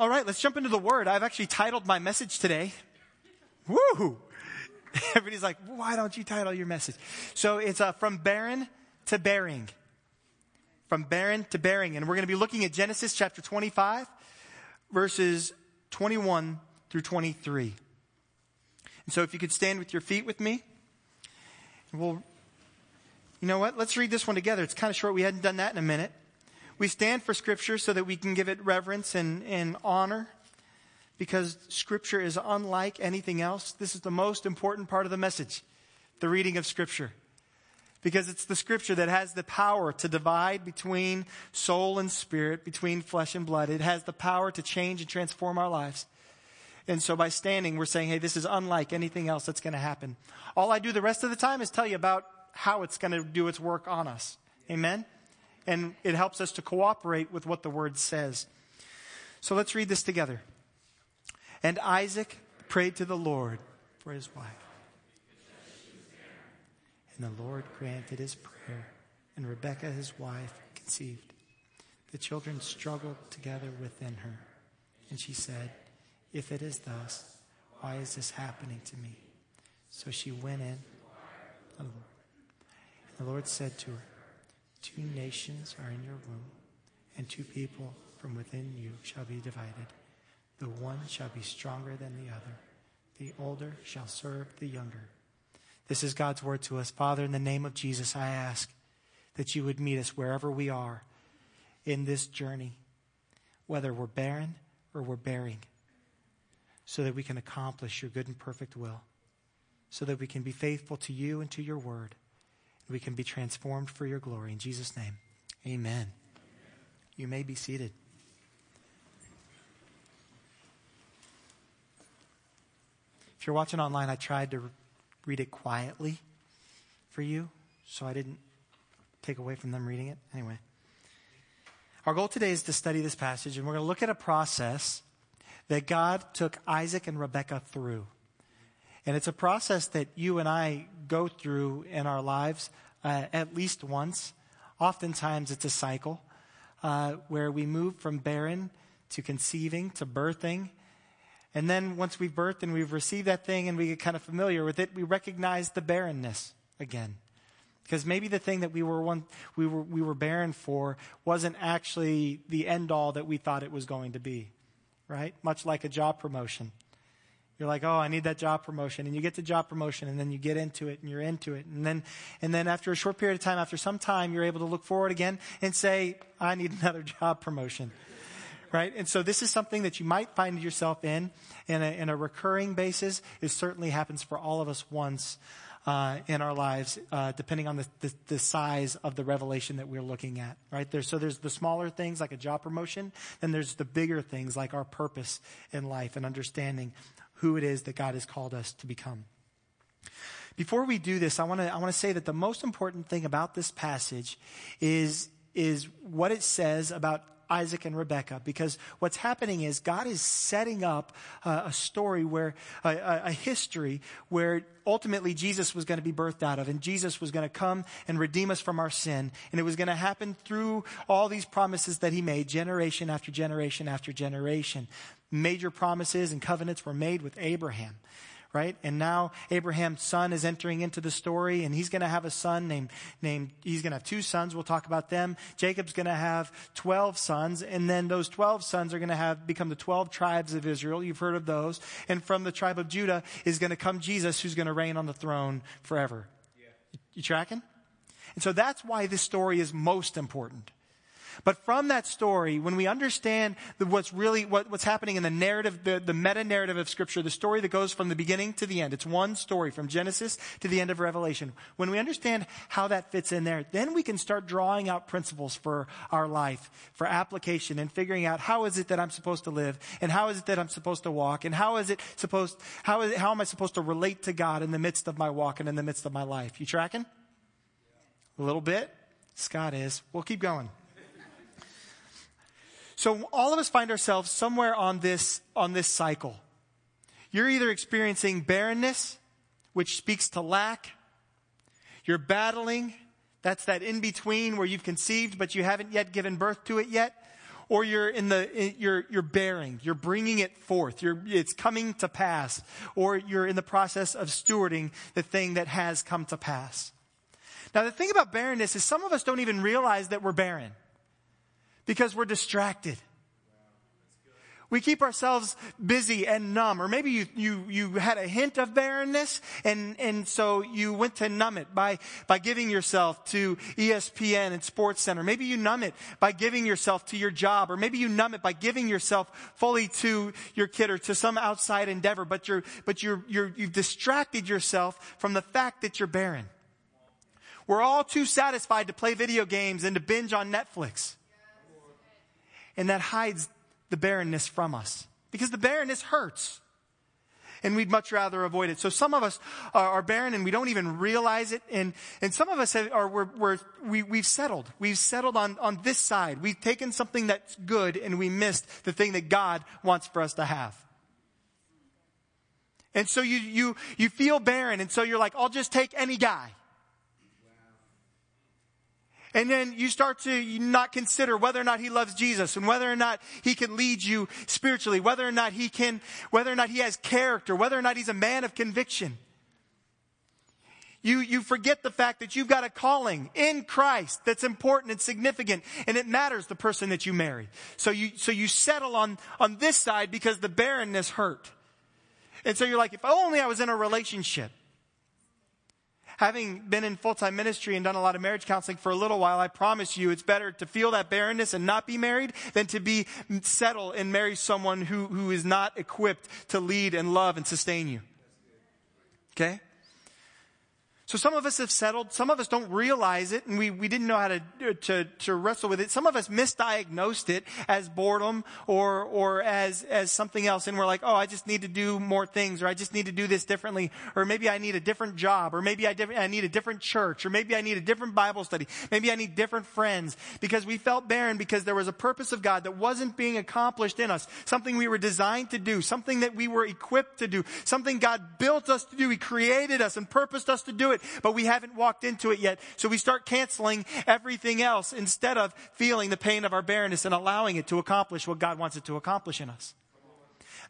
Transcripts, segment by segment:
All right, let's jump into the word. I've actually titled my message today. Woo! Everybody's like, why don't you title your message? So it's uh, from barren to bearing. From barren to bearing. And we're going to be looking at Genesis chapter 25, verses 21 through 23. And so if you could stand with your feet with me, we'll, you know what? Let's read this one together. It's kind of short. We hadn't done that in a minute. We stand for Scripture so that we can give it reverence and, and honor because Scripture is unlike anything else. This is the most important part of the message the reading of Scripture. Because it's the Scripture that has the power to divide between soul and spirit, between flesh and blood. It has the power to change and transform our lives. And so by standing, we're saying, hey, this is unlike anything else that's going to happen. All I do the rest of the time is tell you about how it's going to do its work on us. Amen? And it helps us to cooperate with what the word says. So let's read this together. And Isaac prayed to the Lord for his wife. And the Lord granted his prayer, and Rebekah, his wife, conceived. The children struggled together within her, and she said, If it is thus, why is this happening to me? So she went in the Lord. The Lord said to her, Two nations are in your womb, and two people from within you shall be divided. The one shall be stronger than the other. The older shall serve the younger. This is God's word to us. Father, in the name of Jesus, I ask that you would meet us wherever we are in this journey, whether we're barren or we're bearing, so that we can accomplish your good and perfect will, so that we can be faithful to you and to your word, we can be transformed for your glory. In Jesus' name, amen. You may be seated. If you're watching online, I tried to read it quietly for you, so I didn't take away from them reading it. Anyway, our goal today is to study this passage, and we're going to look at a process that God took Isaac and Rebekah through. And it's a process that you and I go through in our lives uh, at least once. Oftentimes, it's a cycle uh, where we move from barren to conceiving to birthing and then once we've birthed and we've received that thing and we get kind of familiar with it, we recognize the barrenness again. Because maybe the thing that we were one, we were, we were barren for wasn't actually the end all that we thought it was going to be. Right? Much like a job promotion. You're like, oh, I need that job promotion. And you get the job promotion and then you get into it and you're into it. And then, and then after a short period of time, after some time, you're able to look forward again and say, I need another job promotion right? And so this is something that you might find yourself in in a, in a recurring basis. It certainly happens for all of us once. Uh, in our lives, uh, depending on the, the, the, size of the revelation that we're looking at, right? There, so there's the smaller things like a job promotion, and there's the bigger things like our purpose in life and understanding who it is that God has called us to become. Before we do this, I want to I want to say that the most important thing about this passage is is what it says about Isaac and Rebekah because what's happening is God is setting up uh, a story where, a, a history where ultimately Jesus was going to be birthed out of and Jesus was going to come and redeem us from our sin. And it was going to happen through all these promises that he made generation after generation after generation. Major promises and covenants were made with Abraham right? And now Abraham's son is entering into the story and he's going to have a son named, named, he's going to have two sons. We'll talk about them. Jacob's going to have 12 sons and then those 12 sons are going to have become the 12 tribes of Israel. You've heard of those. And from the tribe of Judah is going to come Jesus who's going to reign on the throne forever. Yeah. You tracking? And so that's why this story is most important. But from that story, when we understand what's really, what, what's happening in the narrative, the, the meta narrative of scripture, the story that goes from the beginning to the end, it's one story from Genesis to the end of Revelation. When we understand how that fits in there, then we can start drawing out principles for our life, for application and figuring out how is it that I'm supposed to live and how is it that I'm supposed to walk and how is it supposed, how, is, it, how am I supposed to relate to God in the midst of my walk and in the midst of my life? You tracking? A little bit? Scott is. We'll keep going. So all of us find ourselves somewhere on this, on this cycle. You're either experiencing barrenness, which speaks to lack. You're battling. That's that in between where you've conceived, but you haven't yet given birth to it yet. or you're in the, you're, you're bearing, you're bringing it forth, you're, it's coming to pass, or you're in the process of stewarding the thing that has come to pass. Now the thing about barrenness is some of us don't even realize that we're barren because we're distracted. We keep ourselves busy and numb. Or maybe you, you, you had a hint of barrenness and, and so you went to numb it by, by giving yourself to ESPN and Sports Center. Maybe you numb it by giving yourself to your job. Or maybe you numb it by giving yourself fully to your kid or to some outside endeavor. But you're, but you're, you're, you've distracted yourself from the fact that you're barren. We're all too satisfied to play video games and to binge on Netflix. And that hides the barrenness from us because the barrenness hurts. And we'd much rather avoid it. So some of us are, are barren and we don't even realize it. And, and some of us have, are, we're, we're, we, we've settled. We've settled on, on this side. We've taken something that's good and we missed the thing that God wants for us to have. And so you, you, you feel barren. And so you're like, I'll just take any guy. And then you start to not consider whether or not he loves Jesus and whether or not he can lead you spiritually, whether or not he can, whether or not he has character, whether or not he's a man of conviction. You, you forget the fact that you've got a calling in Christ that's important and significant and it matters the person that you marry. So you, so you settle on, on this side because the barrenness hurt. And so you're like, if only I was in a relationship having been in full-time ministry and done a lot of marriage counseling for a little while, I promise you it's better to feel that barrenness and not be married than to be settle and marry someone who, who is not equipped to lead and love and sustain you. Okay? So some of us have settled. Some of us don't realize it and we, we didn't know how to, to, to wrestle with it. Some of us misdiagnosed it as boredom or, or as, as something else. And we're like, oh, I just need to do more things or I just need to do this differently. Or maybe I need a different job or maybe I, diff- I need a different church or maybe I need a different Bible study. Maybe I need different friends because we felt barren because there was a purpose of God that wasn't being accomplished in us. Something we were designed to do. Something that we were equipped to do. Something God built us to do. He created us and purposed us to do it it, but we haven't walked into it yet. So we start canceling everything else instead of feeling the pain of our barrenness and allowing it to accomplish what God wants it to accomplish in us.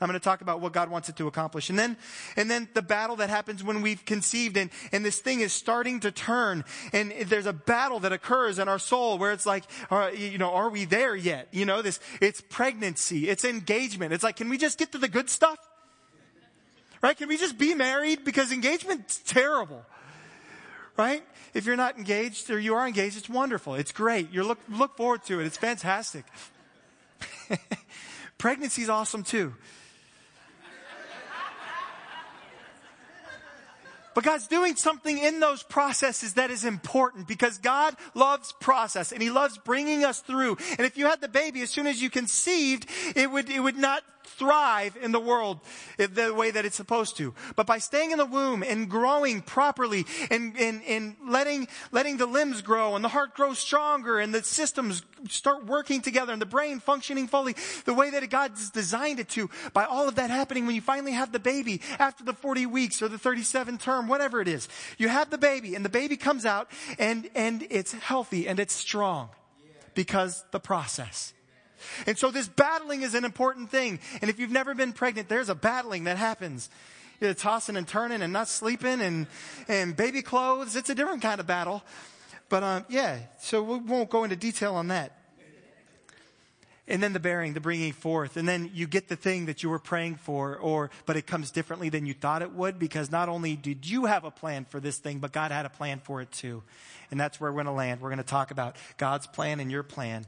I'm going to talk about what God wants it to accomplish. And then, and then the battle that happens when we've conceived and, and this thing is starting to turn and there's a battle that occurs in our soul where it's like, uh, you know, are we there yet? You know, this, it's pregnancy, it's engagement. It's like, can we just get to the good stuff? Right? Can we just be married? Because engagement's terrible right? If you're not engaged or you are engaged, it's wonderful. It's great. You look, look forward to it. It's fantastic. Pregnancy is awesome too. But God's doing something in those processes that is important because God loves process and He loves bringing us through. And if you had the baby as soon as you conceived, it would, it would not thrive in the world the way that it's supposed to. But by staying in the womb and growing properly and, and, and letting, letting the limbs grow and the heart grow stronger and the systems start working together and the brain functioning fully the way that God's designed it to, by all of that happening when you finally have the baby after the 40 weeks or the 37 term, whatever it is, you have the baby and the baby comes out and, and it's healthy and it's strong because the process. And so this battling is an important thing. And if you've never been pregnant, there's a battling that happens. You're tossing and turning and not sleeping and, and baby clothes. It's a different kind of battle. But, um, yeah, so we won't go into detail on that. And then the bearing, the bringing forth. And then you get the thing that you were praying for, or, but it comes differently than you thought it would because not only did you have a plan for this thing, but God had a plan for it too. And that's where we're going to land. We're going to talk about God's plan and your plan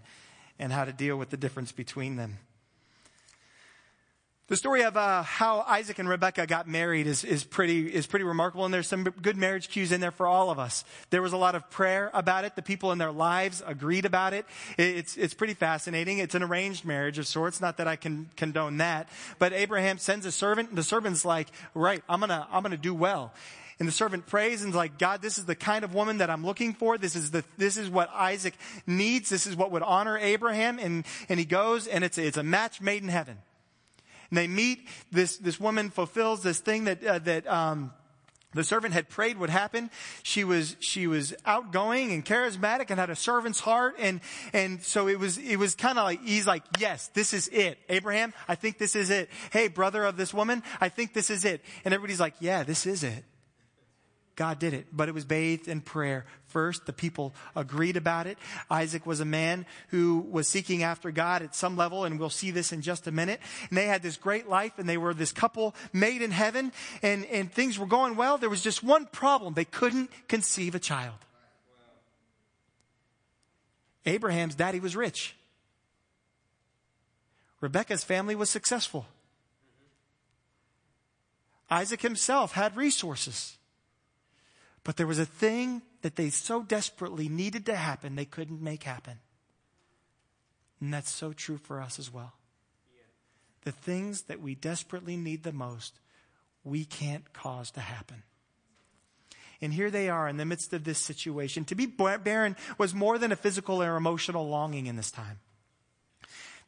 and how to deal with the difference between them. The story of uh, how Isaac and Rebecca got married is, is, pretty, is pretty remarkable, and there's some good marriage cues in there for all of us. There was a lot of prayer about it. The people in their lives agreed about it. It's, it's pretty fascinating. It's an arranged marriage of sorts. Not that I can condone that. But Abraham sends a servant, and the servant's like, right, I'm gonna, I'm gonna do well. And the servant prays and is like, God, this is the kind of woman that I'm looking for. This is the, this is what Isaac needs. This is what would honor Abraham. And, and he goes and it's, it's a match made in heaven. And they meet. This, this woman fulfills this thing that, uh, that, um, the servant had prayed what happened. She was, she was outgoing and charismatic and had a servant's heart. And, and so it was, it was kind of like, he's like, yes, this is it. Abraham, I think this is it. Hey, brother of this woman, I think this is it. And everybody's like, yeah, this is it. God did it, but it was bathed in prayer. First, the people agreed about it. Isaac was a man who was seeking after God at some level, and we'll see this in just a minute. And they had this great life, and they were this couple made in heaven, and, and things were going well. There was just one problem. They couldn't conceive a child. Abraham's daddy was rich. Rebecca's family was successful. Isaac himself had resources. But there was a thing that they so desperately needed to happen, they couldn't make happen. And that's so true for us as well. The things that we desperately need the most, we can't cause to happen. And here they are in the midst of this situation. To be barren was more than a physical or emotional longing in this time.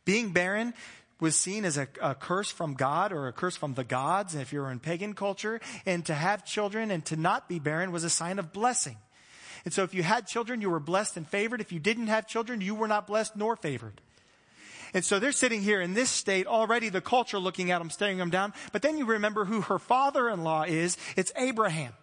Being barren was seen as a, a, curse from God or a curse from the gods, if you were in pagan culture. And to have children and to not be barren was a sign of blessing. And so if you had children, you were blessed and favored. If you didn't have children, you were not blessed nor favored. And so they're sitting here in this state, already the culture looking at them, staring them down. But then you remember who her father-in-law is. It's Abraham.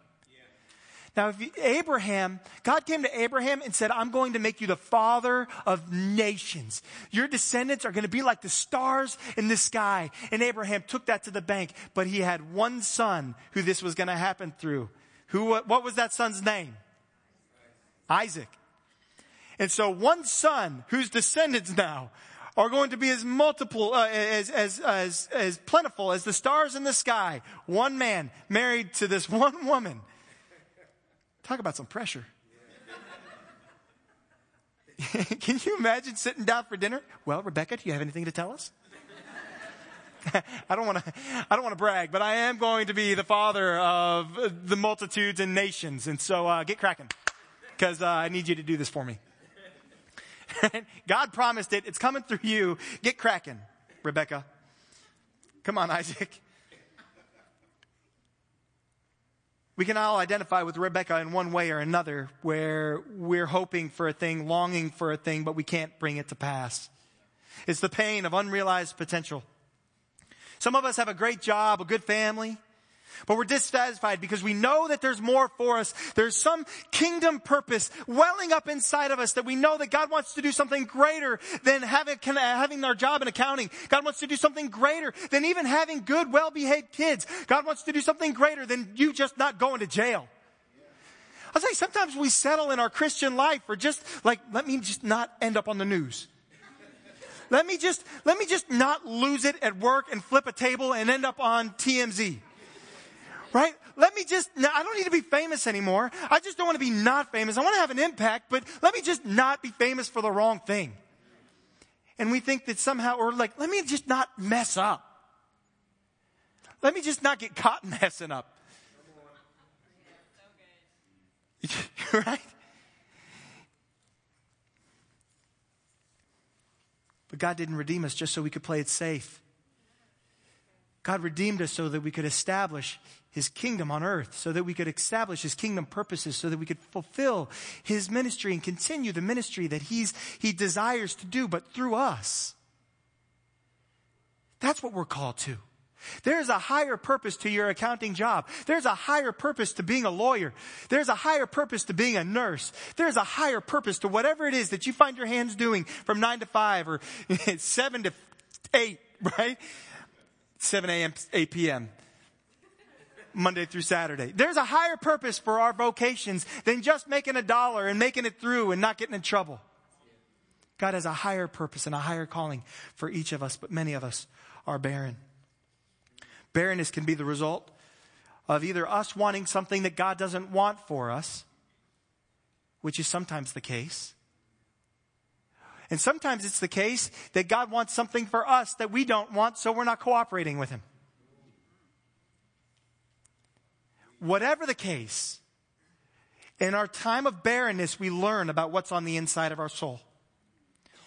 Now, if you, Abraham, God came to Abraham and said, I'm going to make you the father of nations. Your descendants are going to be like the stars in the sky. And Abraham took that to the bank, but he had one son who this was going to happen through. Who, what was that son's name? Isaac. And so one son whose descendants now are going to be as multiple, uh, as, as, as, as plentiful as the stars in the sky. One man married to this one woman. Talk about some pressure. Can you imagine sitting down for dinner? Well, Rebecca, do you have anything to tell us? I don't want to, I don't want to brag, but I am going to be the father of the multitudes and nations. And so, uh, get cracking because uh, I need you to do this for me. God promised it. It's coming through you. Get cracking, Rebecca. Come on, Isaac. We can all identify with Rebecca in one way or another where we're hoping for a thing, longing for a thing, but we can't bring it to pass. It's the pain of unrealized potential. Some of us have a great job, a good family, but we're dissatisfied because we know that there's more for us. There's some kingdom purpose welling up inside of us that we know that God wants to do something greater than having, uh, having our job in accounting. God wants to do something greater than even having good, well-behaved kids. God wants to do something greater than you just not going to jail. I'll say sometimes we settle in our Christian life for just like, let me just not end up on the news. Let me just, let me just not lose it at work and flip a table and end up on TMZ. Right? Let me just, I don't need to be famous anymore. I just don't want to be not famous. I want to have an impact, but let me just not be famous for the wrong thing. And we think that somehow, or like, let me just not mess up. Let me just not get caught messing up. right? But God didn't redeem us just so we could play it safe. God redeemed us so that we could establish his kingdom on earth, so that we could establish his kingdom purposes, so that we could fulfill his ministry and continue the ministry that he's, he desires to do, but through us. That's what we're called to. There's a higher purpose to your accounting job. There's a higher purpose to being a lawyer. There's a higher purpose to being a nurse. There's a higher purpose to whatever it is that you find your hands doing from nine to five or seven to eight, right? 7 a.m., 8 p.m. Monday through Saturday. There's a higher purpose for our vocations than just making a dollar and making it through and not getting in trouble. God has a higher purpose and a higher calling for each of us, but many of us are barren. Barrenness can be the result of either us wanting something that God doesn't want for us, which is sometimes the case, and sometimes it's the case that God wants something for us that we don't want, so we're not cooperating with Him. Whatever the case, in our time of barrenness, we learn about what's on the inside of our soul.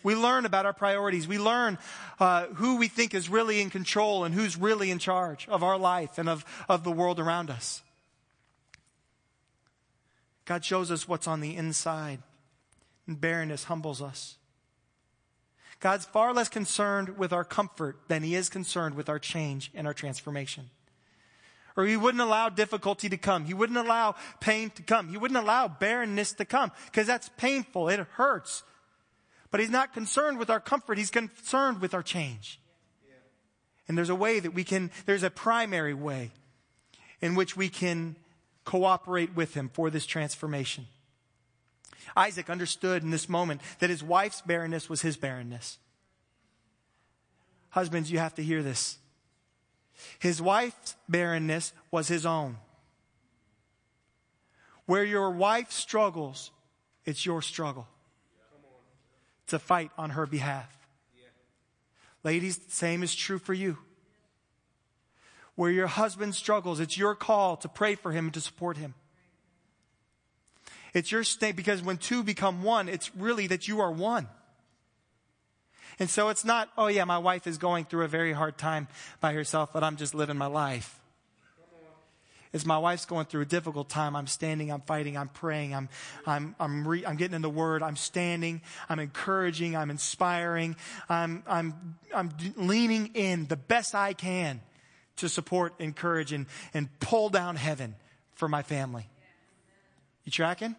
We learn about our priorities. We learn uh, who we think is really in control and who's really in charge of our life and of, of the world around us. God shows us what's on the inside. And barrenness humbles us. God's far less concerned with our comfort than he is concerned with our change and our transformation. Or he wouldn't allow difficulty to come. He wouldn't allow pain to come. He wouldn't allow barrenness to come because that's painful. It hurts. But he's not concerned with our comfort. He's concerned with our change. And there's a way that we can, there's a primary way in which we can cooperate with him for this transformation. Isaac understood in this moment that his wife's barrenness was his barrenness. Husbands, you have to hear this. His wife's barrenness was his own. Where your wife struggles, it's your struggle to fight on her behalf. Ladies, the same is true for you. Where your husband struggles, it's your call to pray for him and to support him. It's your state because when two become one, it's really that you are one. And so it's not, oh yeah, my wife is going through a very hard time by herself, but I'm just living my life. It's my wife's going through a difficult time. I'm standing, I'm fighting, I'm praying, I'm, I'm, I'm, re, I'm getting in the word, I'm standing, I'm encouraging, I'm inspiring, I'm, I'm, I'm leaning in the best I can to support, encourage, and, and pull down heaven for my family. You tracking?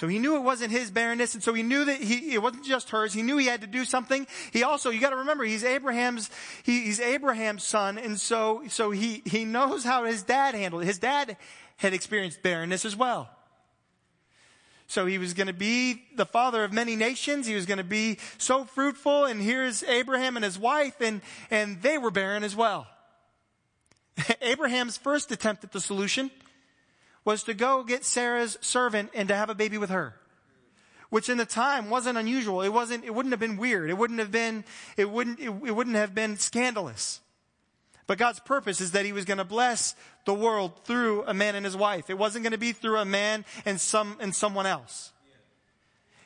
So he knew it wasn't his barrenness, and so he knew that he, it wasn't just hers. He knew he had to do something. He also, you gotta remember, he's Abraham's, he, he's Abraham's son, and so, so he, he knows how his dad handled it. His dad had experienced barrenness as well. So he was gonna be the father of many nations. He was gonna be so fruitful, and here's Abraham and his wife, and, and they were barren as well. Abraham's first attempt at the solution was to go get Sarah's servant and to have a baby with her. Which in the time wasn't unusual. It wasn't, it wouldn't have been weird. It wouldn't have been, it wouldn't, it, it wouldn't have been scandalous. But God's purpose is that He was going to bless the world through a man and his wife. It wasn't going to be through a man and some, and someone else.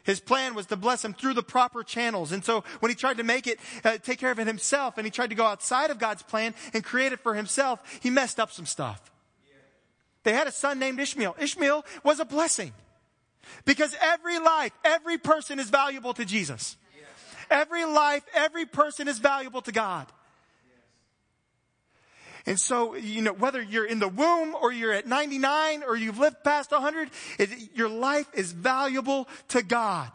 His plan was to bless him through the proper channels. And so when he tried to make it, uh, take care of it himself, and he tried to go outside of God's plan and create it for himself, he messed up some stuff. They had a son named Ishmael. Ishmael was a blessing. Because every life, every person is valuable to Jesus. Every life, every person is valuable to God. And so, you know, whether you're in the womb or you're at 99 or you've lived past 100, it, your life is valuable to God.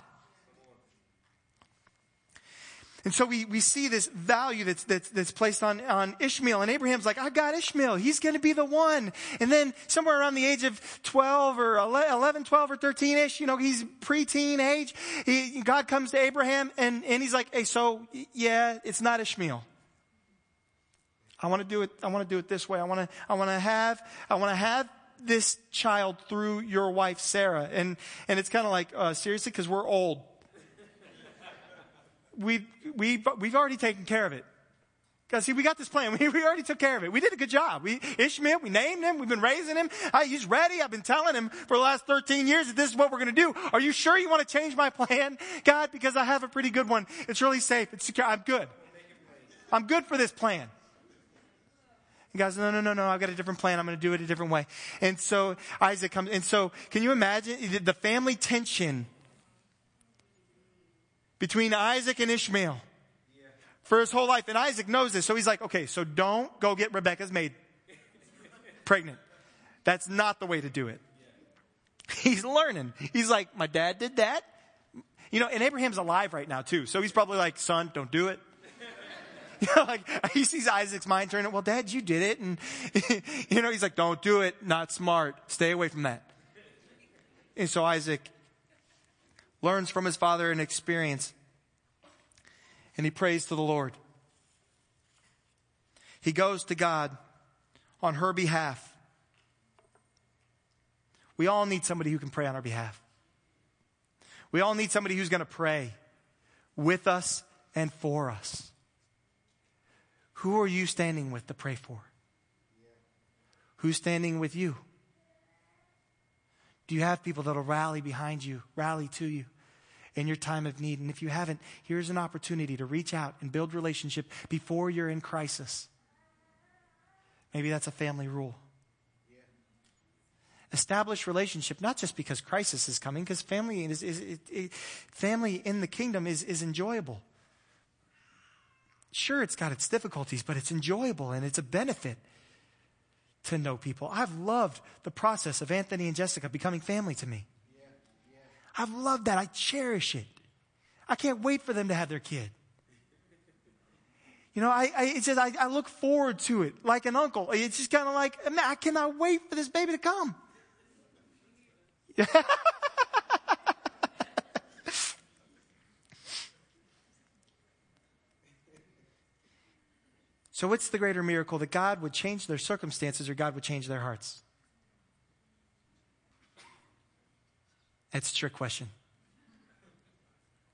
And so we, we see this value that's, that's, that's placed on, on Ishmael. And Abraham's like, I've got Ishmael. He's going to be the one. And then somewhere around the age of 12 or 11, 12 or 13 ish, you know, he's preteen age. He, God comes to Abraham and, and he's like, hey, so yeah, it's not Ishmael. I want to do it, I want to do it this way. I want to, I want to have, I want to have this child through your wife, Sarah. And, and it's kind of like, uh, seriously, cause we're old we've, we've, we've already taken care of it. Because see, we got this plan. We, we already took care of it. We did a good job. We, Ishmael, we named him. We've been raising him. I, he's ready. I've been telling him for the last 13 years that this is what we're going to do. Are you sure you want to change my plan? God, because I have a pretty good one. It's really safe. It's secure. I'm good. I'm good for this plan. And God's, no, no, no, no, I've got a different plan. I'm going to do it a different way. And so Isaac comes, and so can you imagine the family tension between Isaac and Ishmael for his whole life. And Isaac knows this. So he's like, okay, so don't go get Rebecca's maid pregnant. That's not the way to do it. He's learning. He's like, my dad did that. You know, and Abraham's alive right now too. So he's probably like, son, don't do it. You know, like he sees Isaac's mind turning. Well, Dad, you did it, and you know he's like, "Don't do it. Not smart. Stay away from that." And so Isaac learns from his father an experience, and he prays to the Lord. He goes to God on her behalf. We all need somebody who can pray on our behalf. We all need somebody who's going to pray with us and for us. Who are you standing with to pray for? Who's standing with you? Do you have people that'll rally behind you, rally to you in your time of need? And if you haven't, here's an opportunity to reach out and build relationship before you're in crisis. Maybe that's a family rule. establish relationship, not just because crisis is coming, because family is, is it, it, family in the kingdom is, is enjoyable. Sure, it's got its difficulties, but it's enjoyable and it's a benefit to know people. I've loved the process of Anthony and Jessica becoming family to me. I've loved that. I cherish it. I can't wait for them to have their kid. You know, I, I I, I, look forward to it like an uncle. It's just kind of like, man, I cannot wait for this baby to come. so, what's the greater miracle that God would change their circumstances or God would change their hearts? That's a trick question.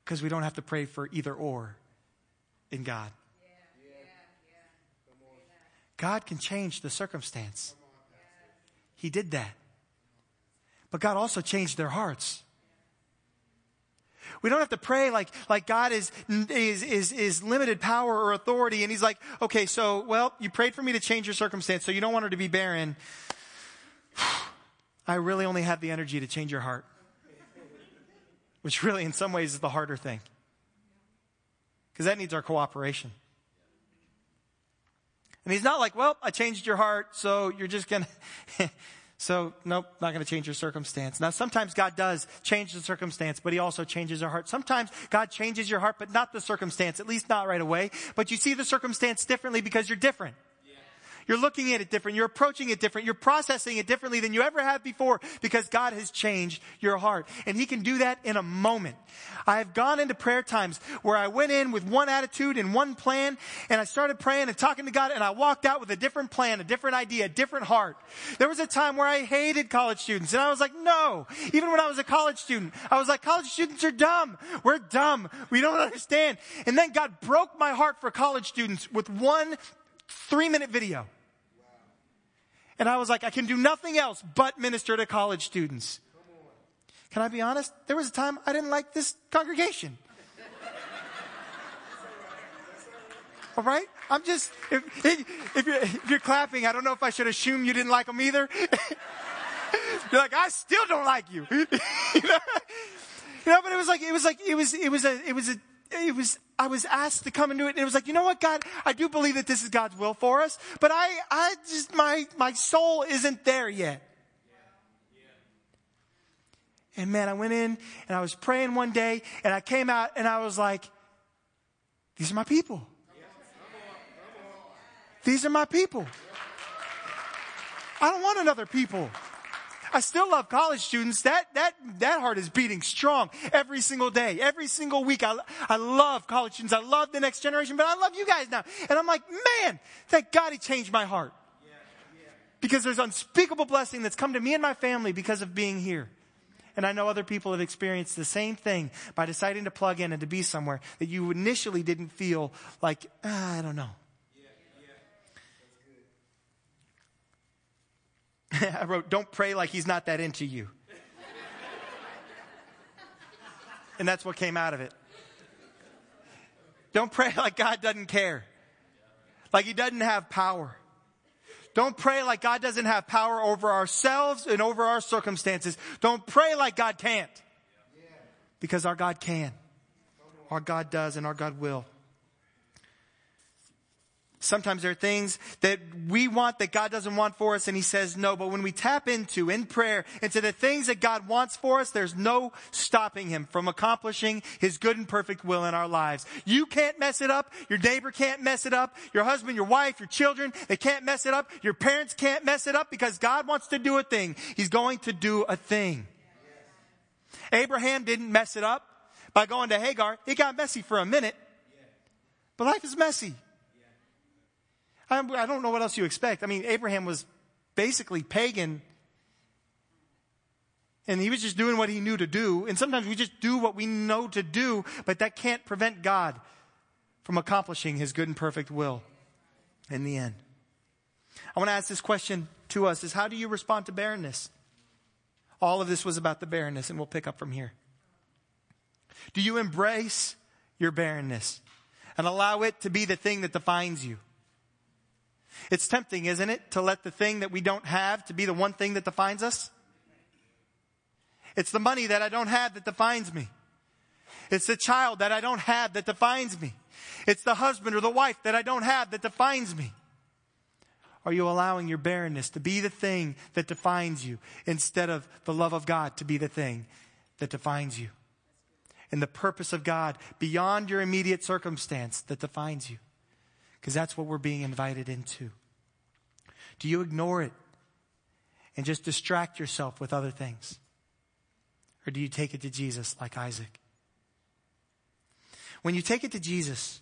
Because we don't have to pray for either or in God. God can change the circumstance. He did that. But God also changed their hearts. We don't have to pray like, like God is, is, is, is limited power or authority. And he's like, okay, so, well, you prayed for me to change your circumstance, so you don't want her to be barren. I really only have the energy to change your heart. Which really, in some ways, is the harder thing. Because that needs our cooperation. And he's not like, well, I changed your heart, so you're just gonna, so nope, not gonna change your circumstance. Now sometimes God does change the circumstance, but he also changes our heart. Sometimes God changes your heart, but not the circumstance, at least not right away. But you see the circumstance differently because you're different. You're looking at it different. You're approaching it different. You're processing it differently than you ever have before because God has changed your heart. And He can do that in a moment. I have gone into prayer times where I went in with one attitude and one plan and I started praying and talking to God and I walked out with a different plan, a different idea, a different heart. There was a time where I hated college students and I was like, no. Even when I was a college student, I was like, college students are dumb. We're dumb. We don't understand. And then God broke my heart for college students with one three minute video. And I was like, I can do nothing else but minister to college students. Can I be honest? There was a time I didn't like this congregation. All right? I'm just, if, if, you're, if, you're, clapping, I don't know if I should assume you didn't like them either. you're like, I still don't like you. you, know? you know, but it was like, it was like, it was, it was a, it was a, it was, I was asked to come and do it, and it was like, you know what, God, I do believe that this is God's will for us, but I, I just, my, my soul isn't there yet. And man, I went in and I was praying one day and I came out and I was like, these are my people. These are my people. I don't want another people. I still love college students. That, that, that heart is beating strong every single day, every single week. I, I love college students. I love the next generation, but I love you guys now. And I'm like, man, thank God he changed my heart. Because there's unspeakable blessing that's come to me and my family because of being here. And I know other people have experienced the same thing by deciding to plug in and to be somewhere that you initially didn't feel like, ah, I don't know. I wrote, don't pray like he's not that into you. and that's what came out of it. Don't pray like God doesn't care, like he doesn't have power. Don't pray like God doesn't have power over ourselves and over our circumstances. Don't pray like God can't. Because our God can. Our God does and our God will. Sometimes there are things that we want that God doesn't want for us and He says no. But when we tap into, in prayer, into the things that God wants for us, there's no stopping Him from accomplishing His good and perfect will in our lives. You can't mess it up. Your neighbor can't mess it up. Your husband, your wife, your children, they can't mess it up. Your parents can't mess it up because God wants to do a thing. He's going to do a thing. Abraham didn't mess it up by going to Hagar. It got messy for a minute. But life is messy. I, don't know what else you expect. I mean, Abraham was basically pagan and he was just doing what he knew to do. And sometimes we just do what we know to do, but that can't prevent God from accomplishing his good and perfect will in the end. I want to ask this question to us is how do you respond to barrenness? All of this was about the barrenness, and we'll pick up from here. Do you embrace your barrenness and allow it to be the thing that defines you? It's tempting, isn't it, to let the thing that we don't have to be the one thing that defines us? It's the money that I don't have that defines me. It's the child that I don't have that defines me. It's the husband or the wife that I don't have that defines me. Are you allowing your barrenness to be the thing that defines you instead of the love of God to be the thing that defines you? And the purpose of God beyond your immediate circumstance that defines you. Because that's what we're being invited into. Do you ignore it and just distract yourself with other things? Or do you take it to Jesus like Isaac? When you take it to Jesus,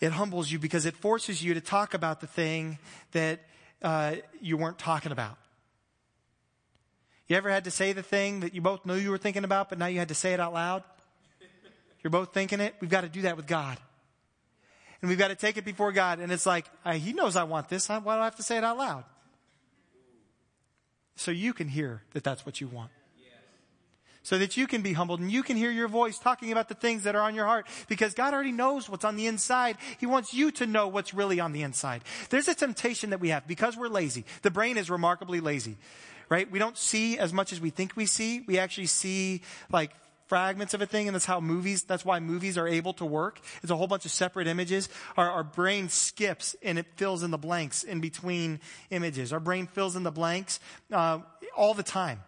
it humbles you because it forces you to talk about the thing that uh, you weren't talking about. You ever had to say the thing that you both knew you were thinking about, but now you had to say it out loud? You're both thinking it? We've got to do that with God. And we've got to take it before God. And it's like, He knows I want this. Why do I have to say it out loud? So you can hear that that's what you want so that you can be humbled and you can hear your voice talking about the things that are on your heart because God already knows what's on the inside. He wants you to know what's really on the inside. There's a temptation that we have because we're lazy. The brain is remarkably lazy, right? We don't see as much as we think we see. We actually see like fragments of a thing, and that's how movies, that's why movies are able to work. It's a whole bunch of separate images. Our, our brain skips and it fills in the blanks in between images. Our brain fills in the blanks uh, all the time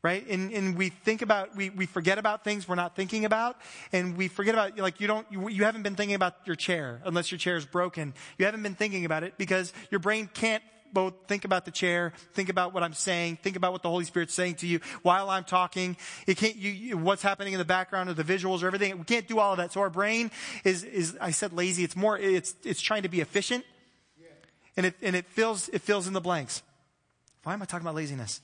right? And, and we think about, we, we forget about things we're not thinking about. And we forget about, like, you don't, you, you haven't been thinking about your chair unless your chair is broken. You haven't been thinking about it because your brain can't both think about the chair, think about what I'm saying, think about what the Holy Spirit's saying to you while I'm talking. It can't, you, what's happening in the background or the visuals or everything. We can't do all of that. So our brain is, is, I said lazy. It's more, it's, it's trying to be efficient. And it, and it fills, it fills in the blanks. Why am I talking about laziness?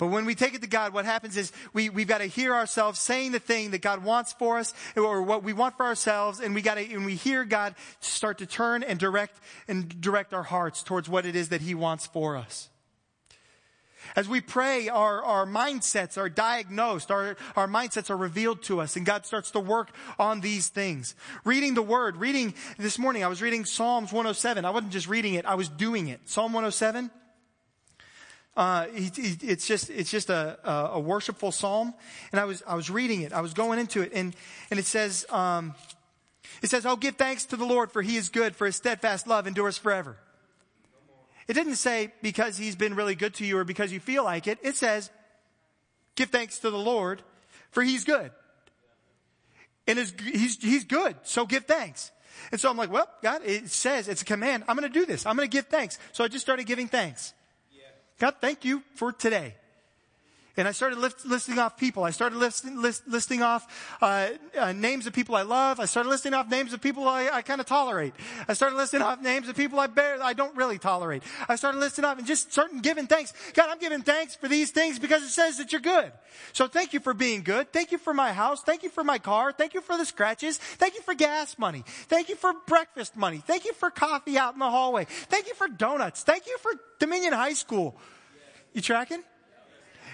But when we take it to God, what happens is we, we've got to hear ourselves saying the thing that God wants for us or what we want for ourselves. And we got to, and we hear God start to turn and direct and direct our hearts towards what it is that He wants for us. As we pray, our, our mindsets are diagnosed, our, our mindsets are revealed to us, and God starts to work on these things. Reading the Word, reading this morning, I was reading Psalms 107. I wasn't just reading it, I was doing it. Psalm 107. Uh, it's just it's just a, a, worshipful psalm, and I was I was reading it. I was going into it, and and it says um, it says, "Oh, give thanks to the Lord, for He is good, for His steadfast love endures forever." It didn't say because He's been really good to you or because you feel like it. It says, "Give thanks to the Lord, for He's good." And he's, he's good, so give thanks. And so I'm like, well, God, it says, it's a command. I'm going to do this. I'm going to give thanks. So I just started giving thanks. God, thank you for today. And I started list, listing off people. I started listing, list, listing off uh, uh, names of people I love. I started listing off names of people I, I kind of tolerate. I started listing off names of people I bear, I don't really tolerate. I started listing off and just starting giving thanks. God, I'm giving thanks for these things because it says that you're good. So thank you for being good. Thank you for my house. Thank you for my car. Thank you for the scratches. Thank you for gas money. Thank you for breakfast money. Thank you for coffee out in the hallway. Thank you for donuts. Thank you for Dominion High School. You tracking?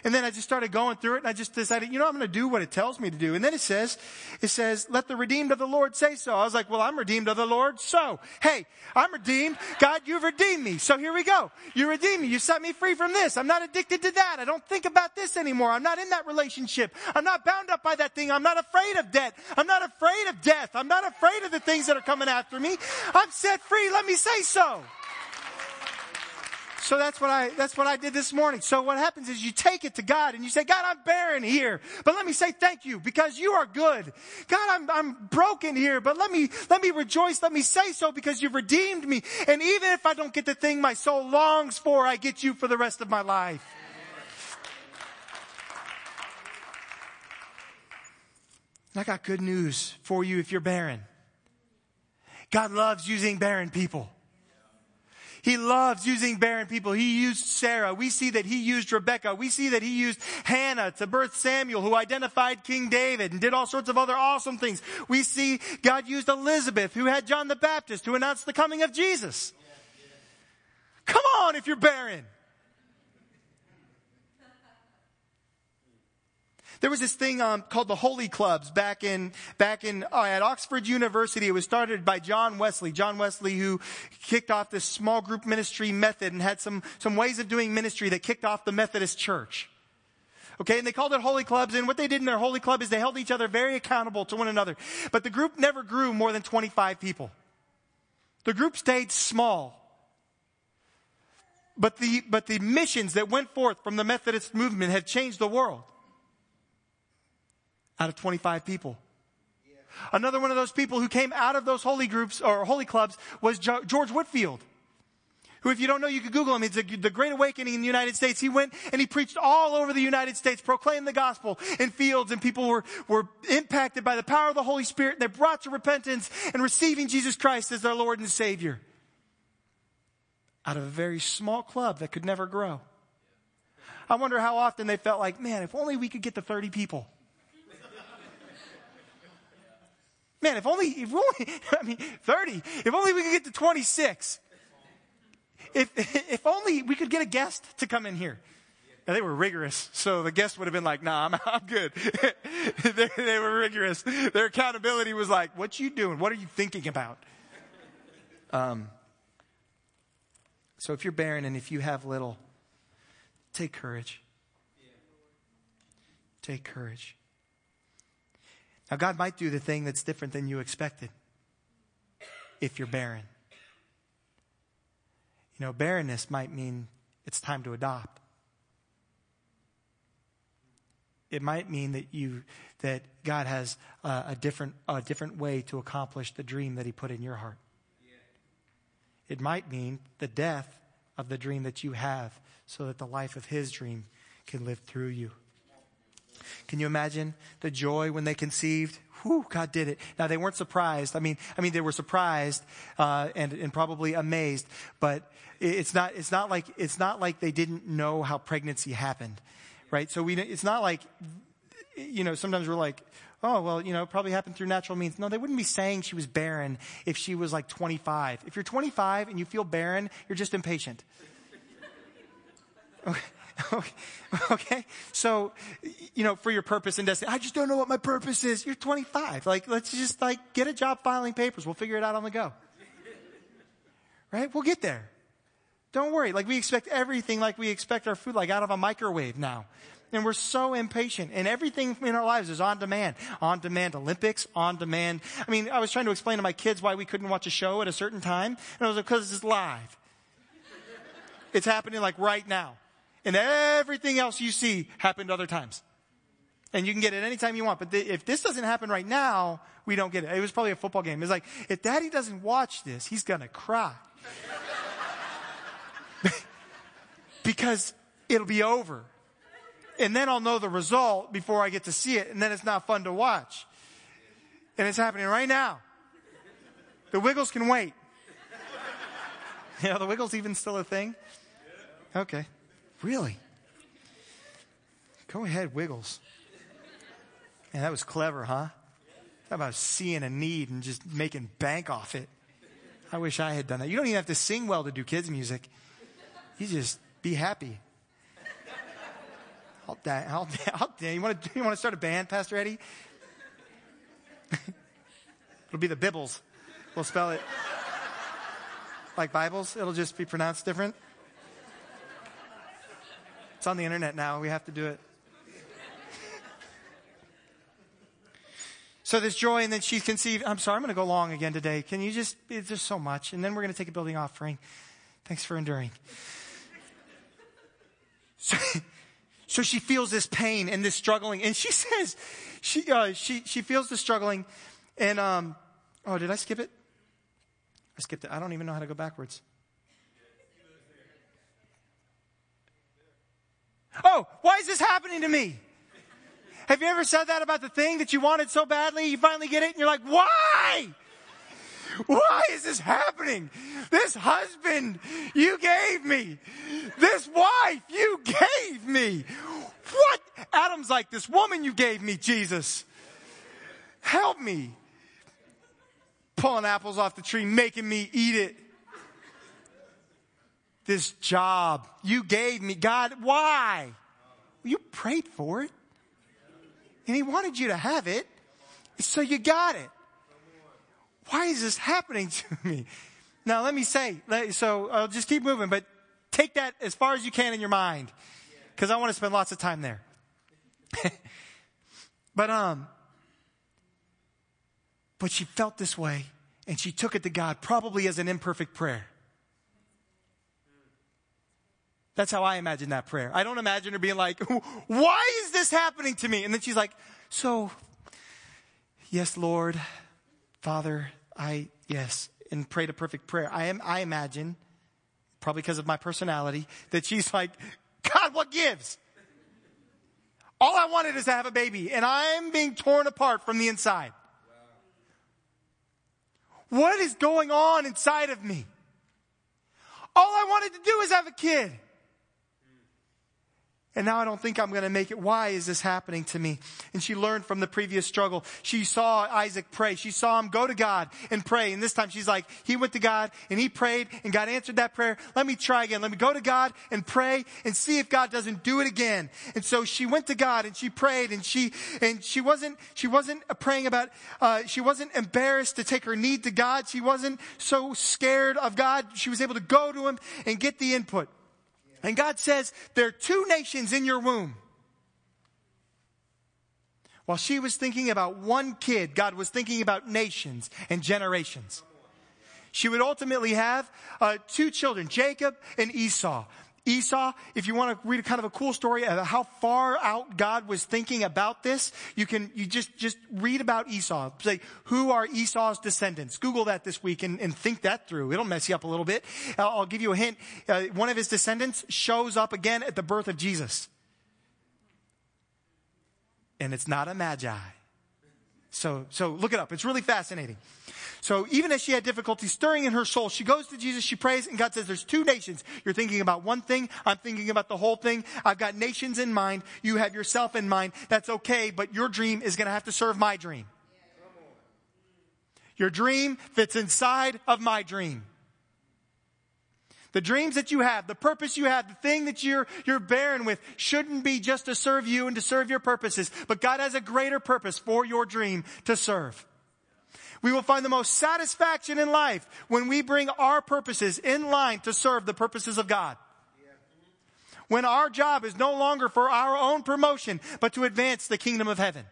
And then I just started going through it and I just decided, you know, I'm going to do what it tells me to do. And then it says, it says, let the redeemed of the Lord say so. I was like, well, I'm redeemed of the Lord. So, hey, I'm redeemed. God, you've redeemed me. So here we go. You redeemed me. You set me free from this. I'm not addicted to that. I don't think about this anymore. I'm not in that relationship. I'm not bound up by that thing. I'm not afraid of debt. I'm not afraid of death. I'm not afraid of the things that are coming after me. I'm set free. Let me say so. So that's what I, that's what I did this morning. So what happens is you take it to God and you say, God, I'm barren here, but let me say thank you because you are good. God, I'm, I'm broken here, but let me, let me rejoice. Let me say so because you've redeemed me. And even if I don't get the thing my soul longs for, I get you for the rest of my life. I got good news for you if you're barren. God loves using barren people. He loves using barren people. He used Sarah. We see that he used Rebecca. We see that he used Hannah to birth Samuel, who identified King David and did all sorts of other awesome things. We see God used Elizabeth, who had John the Baptist to announce the coming of Jesus. Come on if you're barren. There was this thing um, called the Holy Clubs back in back in uh, at Oxford University. It was started by John Wesley. John Wesley, who kicked off this small group ministry method and had some some ways of doing ministry that kicked off the Methodist Church. Okay, and they called it holy clubs, and what they did in their holy club is they held each other very accountable to one another. But the group never grew more than 25 people. The group stayed small. But the, but the missions that went forth from the Methodist movement had changed the world out of 25 people. Another one of those people who came out of those holy groups or holy clubs was George Whitefield, Who, if you don't know, you could Google him. He's the Great Awakening in the United States. He went and he preached all over the United States, proclaimed the gospel in fields, and people were, were impacted by the power of the Holy Spirit. They're brought to repentance and receiving Jesus Christ as their Lord and Savior. Out of a very small club that could never grow. I wonder how often they felt like, man, if only we could get to 30 people. Man, if only, if only, I mean, 30, if only we could get to 26. If, if only we could get a guest to come in here. Now, they were rigorous, so the guest would have been like, nah, I'm, I'm good. they, they, were rigorous. Their accountability was like, what you doing? What are you thinking about? Um, so if you're barren and if you have little, take courage. Take courage. Now, God might do the thing that's different than you expected if you're barren. You know, barrenness might mean it's time to adopt. It might mean that you that God has a, different a different way to accomplish the dream that He put in your heart. It might mean the death of the dream that you have, so that the life of His dream can live through you. Can you imagine the joy when they conceived? Whew, God did it. Now they weren't surprised. I mean, I mean, they were surprised uh, and and probably amazed, but it's not it's not like it's not like they didn't know how pregnancy happened, right? So we it's not like you know sometimes we're like oh well you know probably happened through natural means no they wouldn't be saying she was barren if she was like 25 if you're 25 and you feel barren you're just impatient okay Okay. So, you know, for your purpose and destiny, I just don't know what my purpose is. You're 25. Like, let's just like get a job filing papers. We'll figure it out on the go. Right? We'll get there. Don't worry. Like we expect everything like we expect our food, like out of a microwave now. And we're so impatient. And everything in our lives is on demand. On demand Olympics, on demand. I mean, I was trying to explain to my kids why we couldn't watch a show at a certain time. And I was like, because it's live. It's happening like right now. And everything else you see happened other times. And you can get it anytime you want. But if this doesn't happen right now, we don't get it. It was probably a football game. It's like, if daddy doesn't watch this, he's going to cry. because it'll be over. And then I'll know the result before I get to see it. And then it's not fun to watch. And it's happening right now. The Wiggles can wait. Know, the Wiggles even still a thing? Okay. Really? Go ahead, Wiggles. Man, that was clever, huh? How about seeing a need and just making bank off it? I wish I had done that. You don't even have to sing well to do kids' music. You just be happy. I'll, I'll, I'll, you want to you want to start a band, Pastor Eddie? It'll be the Bibbles. We'll spell it like Bibles. It'll just be pronounced different. It's on the internet now. We have to do it. so there's joy, and then she conceived. I'm sorry, I'm going to go long again today. Can you just, it's just so much. And then we're going to take a building offering. Thanks for enduring. So, so she feels this pain and this struggling. And she says, she, uh, she, she feels the struggling. And, um, oh, did I skip it? I skipped it. I don't even know how to go backwards. Oh, why is this happening to me? Have you ever said that about the thing that you wanted so badly? You finally get it and you're like, why? Why is this happening? This husband you gave me. This wife you gave me. What? Adam's like, this woman you gave me, Jesus. Help me. Pulling apples off the tree, making me eat it this job you gave me. God, why? You prayed for it. and he wanted you to have it. So you got it. Why is this happening to me? Now let me say, so I'll just keep moving, but take that as far as you can in your mind. Cause I want to spend lots of time there. but, um, but she felt this way and she took it to God probably as an imperfect prayer. That's how I imagine that prayer. I don't imagine her being like, why is this happening to me? And then she's like, so, yes, Lord, Father, I, yes, and prayed a perfect prayer. I am, I imagine, probably because of my personality, that she's like, God, what gives? All I wanted is to have a baby and I'm being torn apart from the inside. What is going on inside of me? All I wanted to do is have a kid. And now I don't think I'm going to make it. Why is this happening to me? And she learned from the previous struggle. She saw Isaac pray. She saw him go to God and pray. And this time she's like, he went to God and he prayed and God answered that prayer. Let me try again. Let me go to God and pray and see if God doesn't do it again. And so she went to God and she prayed and she, and she wasn't, she wasn't praying about, uh, she wasn't embarrassed to take her need to God. She wasn't so scared of God. She was able to go to him and get the input. And God says, there are two nations in your womb. While she was thinking about one kid, God was thinking about nations and generations. She would ultimately have uh, two children, Jacob and Esau. Esau, if you want to read a kind of a cool story of how far out God was thinking about this, you can, you just, just read about Esau. Say, who are Esau's descendants? Google that this week and, and think that through. It'll mess you up a little bit. I'll, give you a hint. Uh, one of his descendants shows up again at the birth of Jesus. And it's not a magi. So, so look it up. It's really fascinating. So even as she had difficulty stirring in her soul, she goes to Jesus, she prays, and God says, there's two nations. You're thinking about one thing. I'm thinking about the whole thing. I've got nations in mind. You have yourself in mind. That's okay, but your dream is going to have to serve my dream. Your dream fits inside of my dream. The dreams that you have, the purpose you have, the thing that you're, you're bearing with shouldn't be just to serve you and to serve your purposes, but God has a greater purpose for your dream to serve. We will find the most satisfaction in life when we bring our purposes in line to serve the purposes of God. When our job is no longer for our own promotion, but to advance the kingdom of heaven.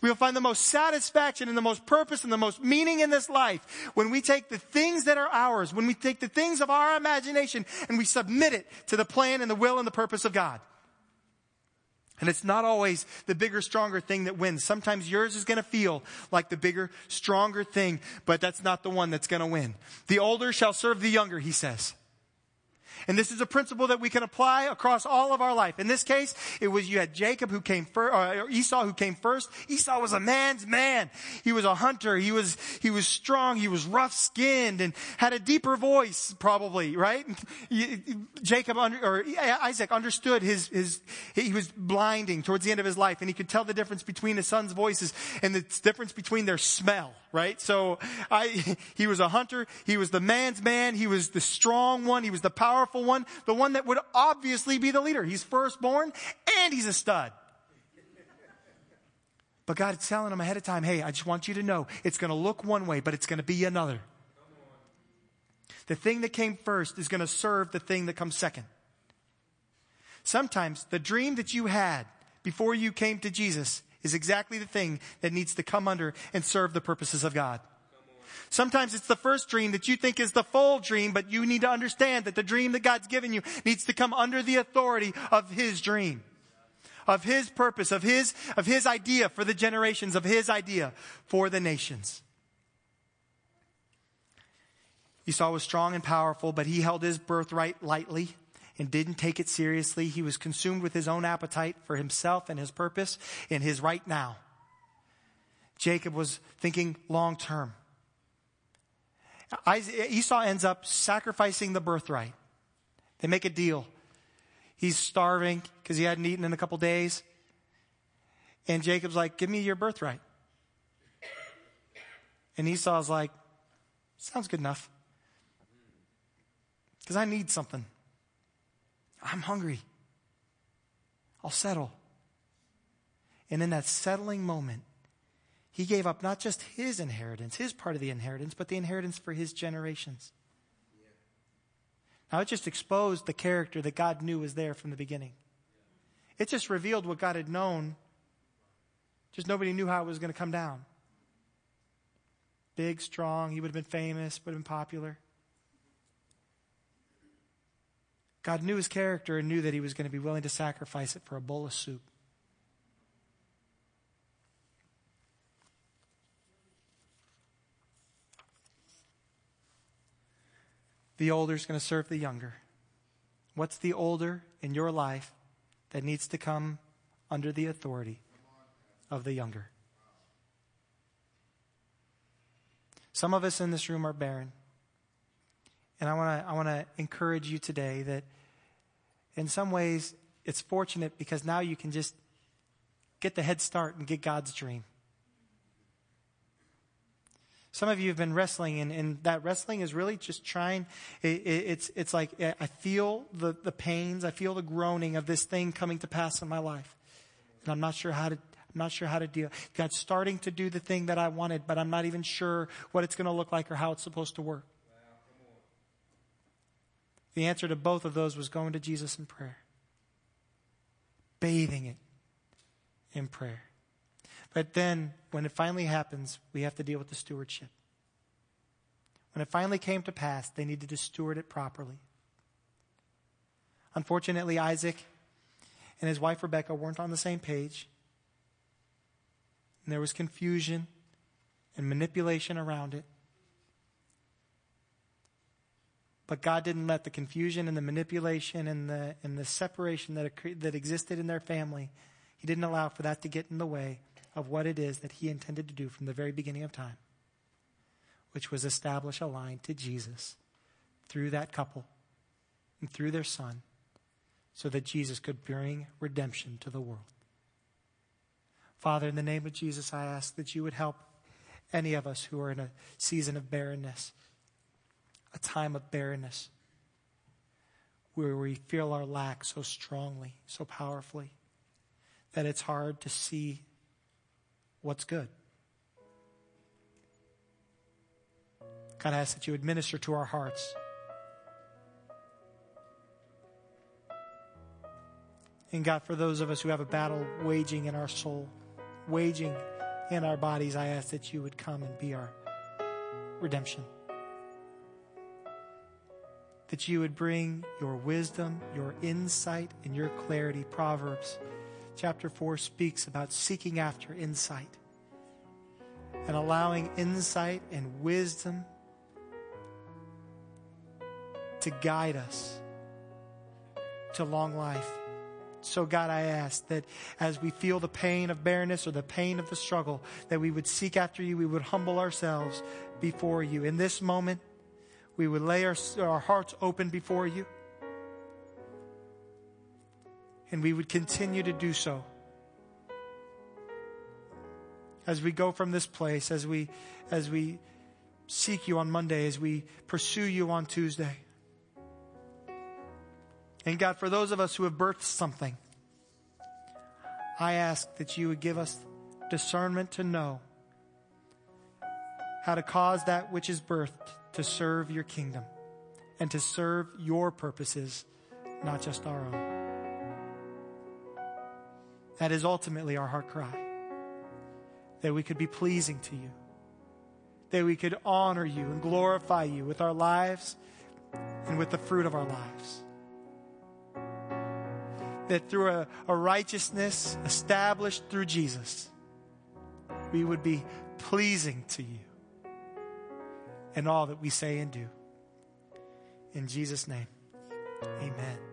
We will find the most satisfaction and the most purpose and the most meaning in this life when we take the things that are ours, when we take the things of our imagination and we submit it to the plan and the will and the purpose of God. And it's not always the bigger, stronger thing that wins. Sometimes yours is going to feel like the bigger, stronger thing, but that's not the one that's going to win. The older shall serve the younger, he says. And this is a principle that we can apply across all of our life. In this case, it was you had Jacob who came first, uh, or Esau who came first. Esau was a man's man. He was a hunter. He was, he was strong. He was rough skinned and had a deeper voice, probably, right? Jacob, or Isaac understood his, his, he was blinding towards the end of his life and he could tell the difference between his son's voices and the difference between their smell, right? So I, he was a hunter. He was the man's man. He was the strong one. He was the powerful one, the one that would obviously be the leader. He's firstborn and he's a stud. But God's telling him ahead of time, hey, I just want you to know it's going to look one way, but it's going to be another. The thing that came first is going to serve the thing that comes second. Sometimes the dream that you had before you came to Jesus is exactly the thing that needs to come under and serve the purposes of God. Sometimes it's the first dream that you think is the full dream, but you need to understand that the dream that God's given you needs to come under the authority of His dream. Of His purpose, of His, of His idea for the generations, of His idea for the nations. Esau was strong and powerful, but he held his birthright lightly and didn't take it seriously. He was consumed with his own appetite for himself and his purpose in his right now. Jacob was thinking long term. Esau ends up sacrificing the birthright. They make a deal. He's starving because he hadn't eaten in a couple days. And Jacob's like, Give me your birthright. And Esau's like, Sounds good enough. Because I need something. I'm hungry. I'll settle. And in that settling moment, he gave up not just his inheritance, his part of the inheritance, but the inheritance for his generations. Now, it just exposed the character that God knew was there from the beginning. It just revealed what God had known, just nobody knew how it was going to come down. Big, strong, he would have been famous, would have been popular. God knew his character and knew that he was going to be willing to sacrifice it for a bowl of soup. The older is going to serve the younger. What's the older in your life that needs to come under the authority of the younger? Some of us in this room are barren. And I want to I want to encourage you today that in some ways it's fortunate because now you can just get the head start and get God's dream. Some of you have been wrestling, and, and that wrestling is really just trying. It, it, it's, it's like I feel the, the pains, I feel the groaning of this thing coming to pass in my life. And I'm not sure how to, I'm not sure how to deal. God's starting to do the thing that I wanted, but I'm not even sure what it's going to look like or how it's supposed to work. The answer to both of those was going to Jesus in prayer, bathing it in prayer. But then, when it finally happens, we have to deal with the stewardship. When it finally came to pass, they needed to steward it properly. Unfortunately, Isaac and his wife Rebecca weren't on the same page. And there was confusion and manipulation around it. But God didn't let the confusion and the manipulation and the, and the separation that, that existed in their family, He didn't allow for that to get in the way of what it is that He intended to do from the very beginning of time, which was establish a line to Jesus through that couple and through their son so that Jesus could bring redemption to the world. Father, in the name of Jesus, I ask that you would help any of us who are in a season of barrenness a time of barrenness where we feel our lack so strongly, so powerfully, that it's hard to see what's good. God, I ask that you administer to our hearts. And God, for those of us who have a battle waging in our soul, waging in our bodies, I ask that you would come and be our redemption that you would bring your wisdom, your insight, and your clarity. Proverbs chapter 4 speaks about seeking after insight and allowing insight and wisdom to guide us to long life. So, God, I ask that as we feel the pain of barrenness or the pain of the struggle, that we would seek after you, we would humble ourselves before you. In this moment, we would lay our, our hearts open before you. And we would continue to do so. As we go from this place, as we, as we seek you on Monday, as we pursue you on Tuesday. And God, for those of us who have birthed something, I ask that you would give us discernment to know how to cause that which is birthed to serve your kingdom and to serve your purposes, not just our own. That is ultimately our heart cry. That we could be pleasing to you. That we could honor you and glorify you with our lives and with the fruit of our lives. That through a, a righteousness established through Jesus, we would be pleasing to you in all that we say and do. In Jesus' name, amen.